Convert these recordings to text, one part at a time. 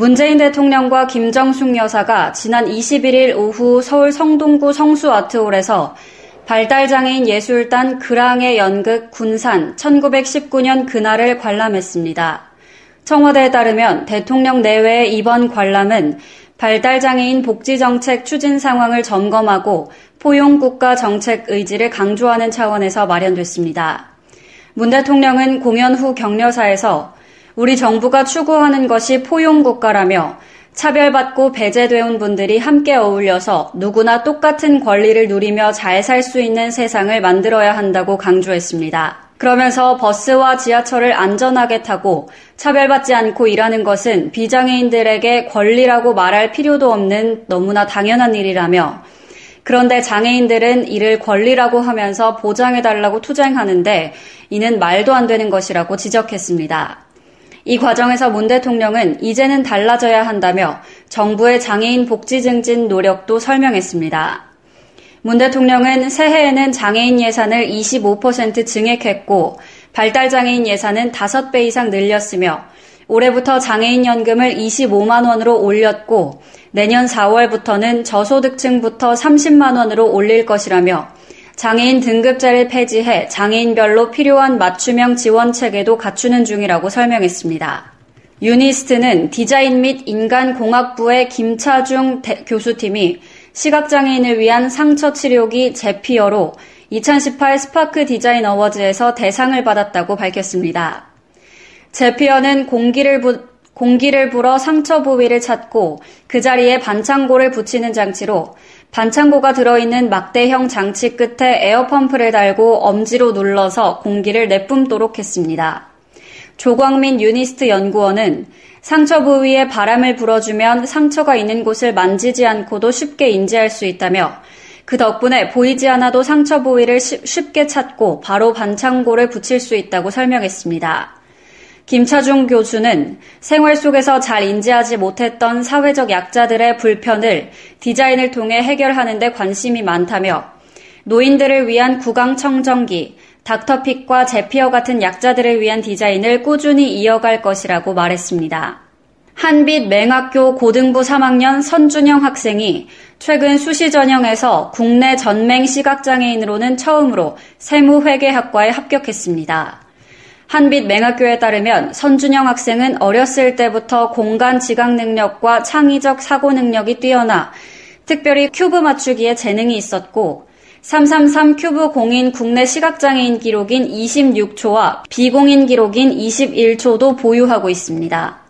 문재인 대통령과 김정숙 여사가 지난 21일 오후 서울 성동구 성수아트홀에서 발달장애인 예술단 그랑의 연극 군산 1919년 그날을 관람했습니다. 청와대에 따르면 대통령 내외의 이번 관람은 발달장애인 복지정책 추진 상황을 점검하고 포용국가 정책 의지를 강조하는 차원에서 마련됐습니다. 문 대통령은 공연 후 격려사에서 우리 정부가 추구하는 것이 포용국가라며 차별받고 배제되어 온 분들이 함께 어울려서 누구나 똑같은 권리를 누리며 잘 살 수 있는 세상을 만들어야 한다고 강조했습니다. 그러면서 버스와 지하철을 안전하게 타고 차별받지 않고 일하는 것은 비장애인들에게 권리라고 말할 필요도 없는 너무나 당연한 일이라며 그런데 장애인들은 이를 권리라고 하면서 보장해달라고 투쟁하는데 이는 말도 안 되는 것이라고 지적했습니다. 이 과정에서 문 대통령은 이제는 달라져야 한다며 정부의 장애인 복지 증진 노력도 설명했습니다. 문 대통령은 새해에는 장애인 예산을 25% 증액했고 발달장애인 예산은 5배 이상 늘렸으며 올해부터 장애인 연금을 25만 원으로 올렸고 내년 4월부터는 저소득층부터 30만 원으로 올릴 것이라며 장애인 등급제를 폐지해 장애인별로 필요한 맞춤형 지원 체계도 갖추는 중이라고 설명했습니다. 유니스트는 디자인 및 인간공학부의 김차중 교수팀이 시각장애인을 위한 상처 치료기 제피어로 2018 스파크 디자인 어워즈에서 대상을 받았다고 밝혔습니다. 제피어는 공기를 부, 공기를 불어 상처 부위를 찾고 그 자리에 반창고를 붙이는 장치로 반창고가 들어있는 막대형 장치 끝에 에어펌프를 달고 엄지로 눌러서 공기를 내뿜도록 했습니다. 조광민 유니스트 연구원은 상처 부위에 바람을 불어주면 상처가 있는 곳을 만지지 않고도 쉽게 인지할 수 있다며 그 덕분에 보이지 않아도 상처 부위를 쉽게 찾고 바로 반창고를 붙일 수 있다고 설명했습니다. 김차중 교수는 생활 속에서 잘 인지하지 못했던 사회적 약자들의 불편을 디자인을 통해 해결하는 데 관심이 많다며 노인들을 위한 구강 청정기, 닥터픽과 제피어 같은 약자들을 위한 디자인을 꾸준히 이어갈 것이라고 말했습니다. 한빛 맹학교 고등부 3학년 선준영 학생이 최근 수시 전형에서 국내 전맹 시각장애인으로는 처음으로 세무회계학과에 합격했습니다. 한빛 맹학교에 따르면 선준영 학생은 어렸을 때부터 공간 지각 능력과 창의적 사고 능력이 뛰어나 특별히 큐브 맞추기에 재능이 있었고 333 큐브 공인 국내 시각장애인 기록인 26초와 비공인 기록인 21초도 보유하고 있습니다.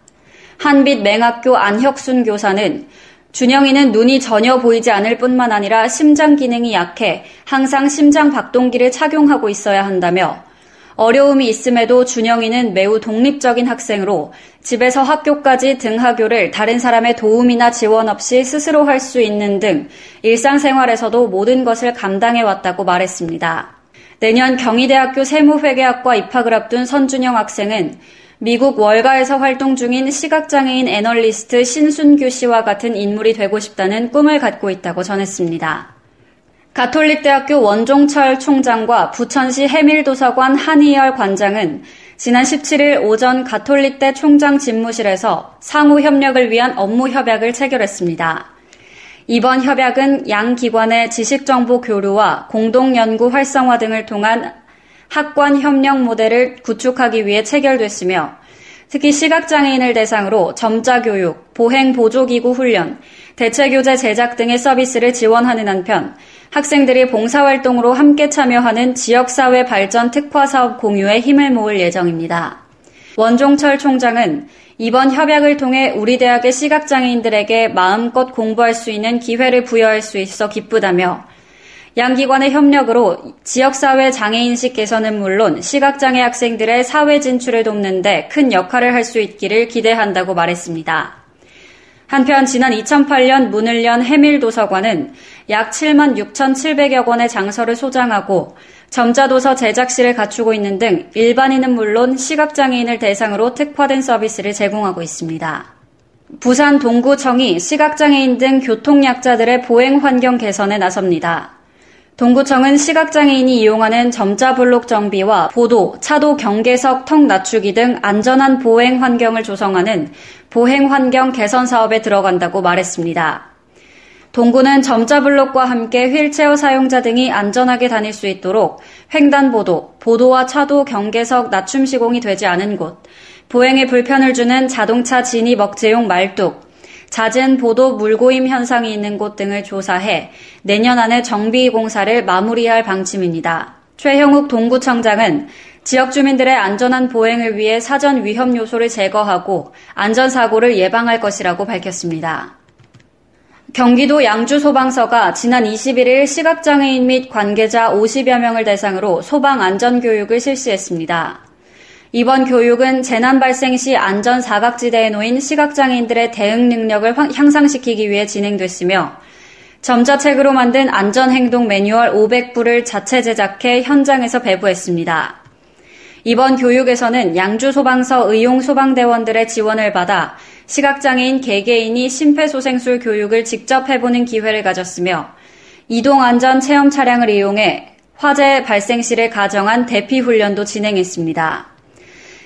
한빛 맹학교 안혁순 교사는 준영이는 눈이 전혀 보이지 않을 뿐만 아니라 심장 기능이 약해 항상 심장 박동기를 착용하고 있어야 한다며 어려움이 있음에도 준영이는 매우 독립적인 학생으로 집에서 학교까지 등하교를 다른 사람의 도움이나 지원 없이 스스로 할 수 있는 등 일상생활에서도 모든 것을 감당해 왔다고 말했습니다. 내년 경희대학교 세무회계학과 입학을 앞둔 선준영 학생은 미국 월가에서 활동 중인 시각장애인 애널리스트 신순규 씨와 같은 인물이 되고 싶다는 꿈을 갖고 있다고 전했습니다. 가톨릭대학교 원종철 총장과 부천시 해밀도서관 한희열 관장은 지난 17일 오전 가톨릭대 총장 집무실에서 상호 협력을 위한 업무 협약을 체결했습니다. 이번 협약은 양 기관의 지식정보 교류와 공동연구 활성화 등을 통한 학관 협력 모델을 구축하기 위해 체결됐으며 특히 시각장애인을 대상으로 점자 교육, 보행 보조기구 훈련, 대체교재 제작 등의 서비스를 지원하는 한편 학생들이 봉사활동으로 함께 참여하는 지역사회 발전 특화 사업 공유에 힘을 모을 예정입니다. 원종철 총장은 이번 협약을 통해 우리 대학의 시각장애인들에게 마음껏 공부할 수 있는 기회를 부여할 수 있어 기쁘다며 양 기관의 협력으로 지역사회 장애인식 개선은 물론 시각장애 학생들의 사회 진출을 돕는데 큰 역할을 할 수 있기를 기대한다고 말했습니다. 한편 지난 2008년 문을 연 해밀 도서관은 약 7만 6,700여 권의 장서를 소장하고 점자도서 제작실을 갖추고 있는 등 일반인은 물론 시각장애인을 대상으로 특화된 서비스를 제공하고 있습니다. 부산 동구청이 시각장애인 등 교통약자들의 보행 환경 개선에 나섭니다. 동구청은 시각장애인이 이용하는 점자 블록 정비와 보도, 차도 경계석 턱 낮추기 등 안전한 보행 환경을 조성하는 보행 환경 개선 사업에 들어간다고 말했습니다. 동구는 점자 블록과 함께 휠체어 사용자 등이 안전하게 다닐 수 있도록 횡단보도, 보도와 차도 경계석 낮춤 시공이 되지 않은 곳, 보행에 불편을 주는 자동차 진입 억제용 말뚝, 잦은 보도 물고임 현상이 있는 곳 등을 조사해 내년 안에 정비 공사를 마무리할 방침입니다. 최형욱 동구청장은 지역 주민들의 안전한 보행을 위해 사전 위험 요소를 제거하고 안전사고를 예방할 것이라고 밝혔습니다. 경기도 양주소방서가 지난 21일 시각장애인 및 관계자 50여 명을 대상으로 소방 안전교육을 실시했습니다. 이번 교육은 재난 발생 시 안전 사각지대에 놓인 시각장애인들의 대응 능력을 향상시키기 위해 진행됐으며 점자책으로 만든 안전행동 매뉴얼 500부를 자체 제작해 현장에서 배부했습니다. 이번 교육에서는 양주 소방서 의용 소방대원들의 지원을 받아 시각장애인 개개인이 심폐소생술 교육을 직접 해보는 기회를 가졌으며 이동 안전 체험 차량을 이용해 화재 발생 시를 가정한 대피 훈련도 진행했습니다.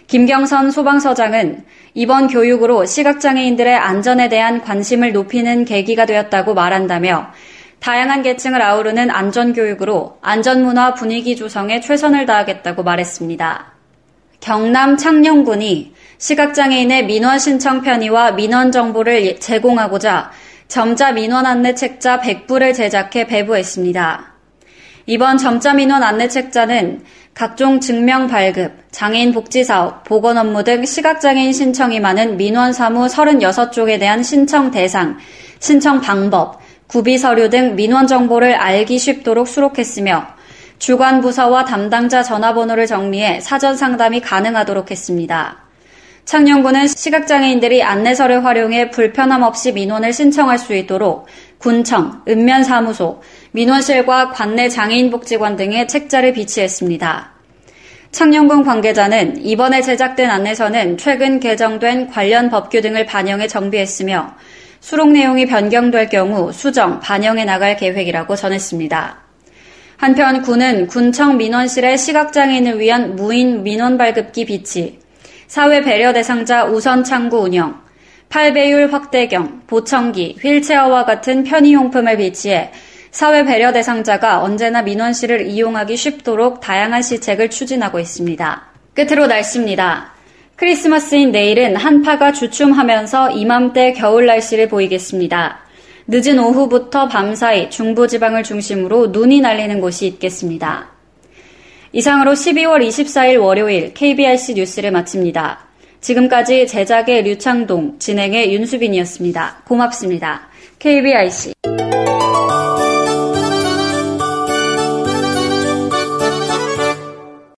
김경선 소방서장은 이번 교육으로 시각장애인들의 안전에 대한 관심을 높이는 계기가 되었다고 말한다며 다양한 계층을 아우르는 안전교육으로 안전문화 분위기 조성에 최선을 다하겠다고 말했습니다. 경남 창녕군이 시각장애인의 민원 신청 편의와 민원 정보를 제공하고자 점자 민원 안내 책자 100부를 제작해 배부했습니다. 이번 점자 민원 안내 책자는 각종 증명 발급, 장애인 복지 사업, 보건 업무 등 시각장애인 신청이 많은 민원 사무 36쪽에 대한 신청 대상, 신청 방법, 구비 서류 등 민원 정보를 알기 쉽도록 수록했으며 주관 부서와 담당자 전화번호를 정리해 사전 상담이 가능하도록 했습니다. 창녕군은 시각장애인들이 안내서를 활용해 불편함 없이 민원을 신청할 수 있도록 군청, 읍면사무소, 민원실과 관내 장애인복지관 등의 책자를 비치했습니다. 창녕군 관계자는 이번에 제작된 안내서는 최근 개정된 관련 법규 등을 반영해 정비했으며 수록 내용이 변경될 경우 수정, 반영해 나갈 계획이라고 전했습니다. 한편 군은 군청 민원실의 시각장애인을 위한 무인 민원 발급기 비치, 사회 배려 대상자 우선 창구 운영, 8배율 확대경, 보청기, 휠체어와 같은 편의용품을 비치해 사회 배려 대상자가 언제나 민원실을 이용하기 쉽도록 다양한 시책을 추진하고 있습니다. 끝으로 날씨입니다. 크리스마스인 내일은 한파가 주춤하면서 이맘때 겨울 날씨를 보이겠습니다. 늦은 오후부터 밤사이 중부지방을 중심으로 눈이 날리는 곳이 있겠습니다. 이상으로 12월 24일 월요일 KBRC 뉴스를 마칩니다. 지금까지 제작의 류창동, 진행의 윤수빈이었습니다. 고맙습니다. KBRC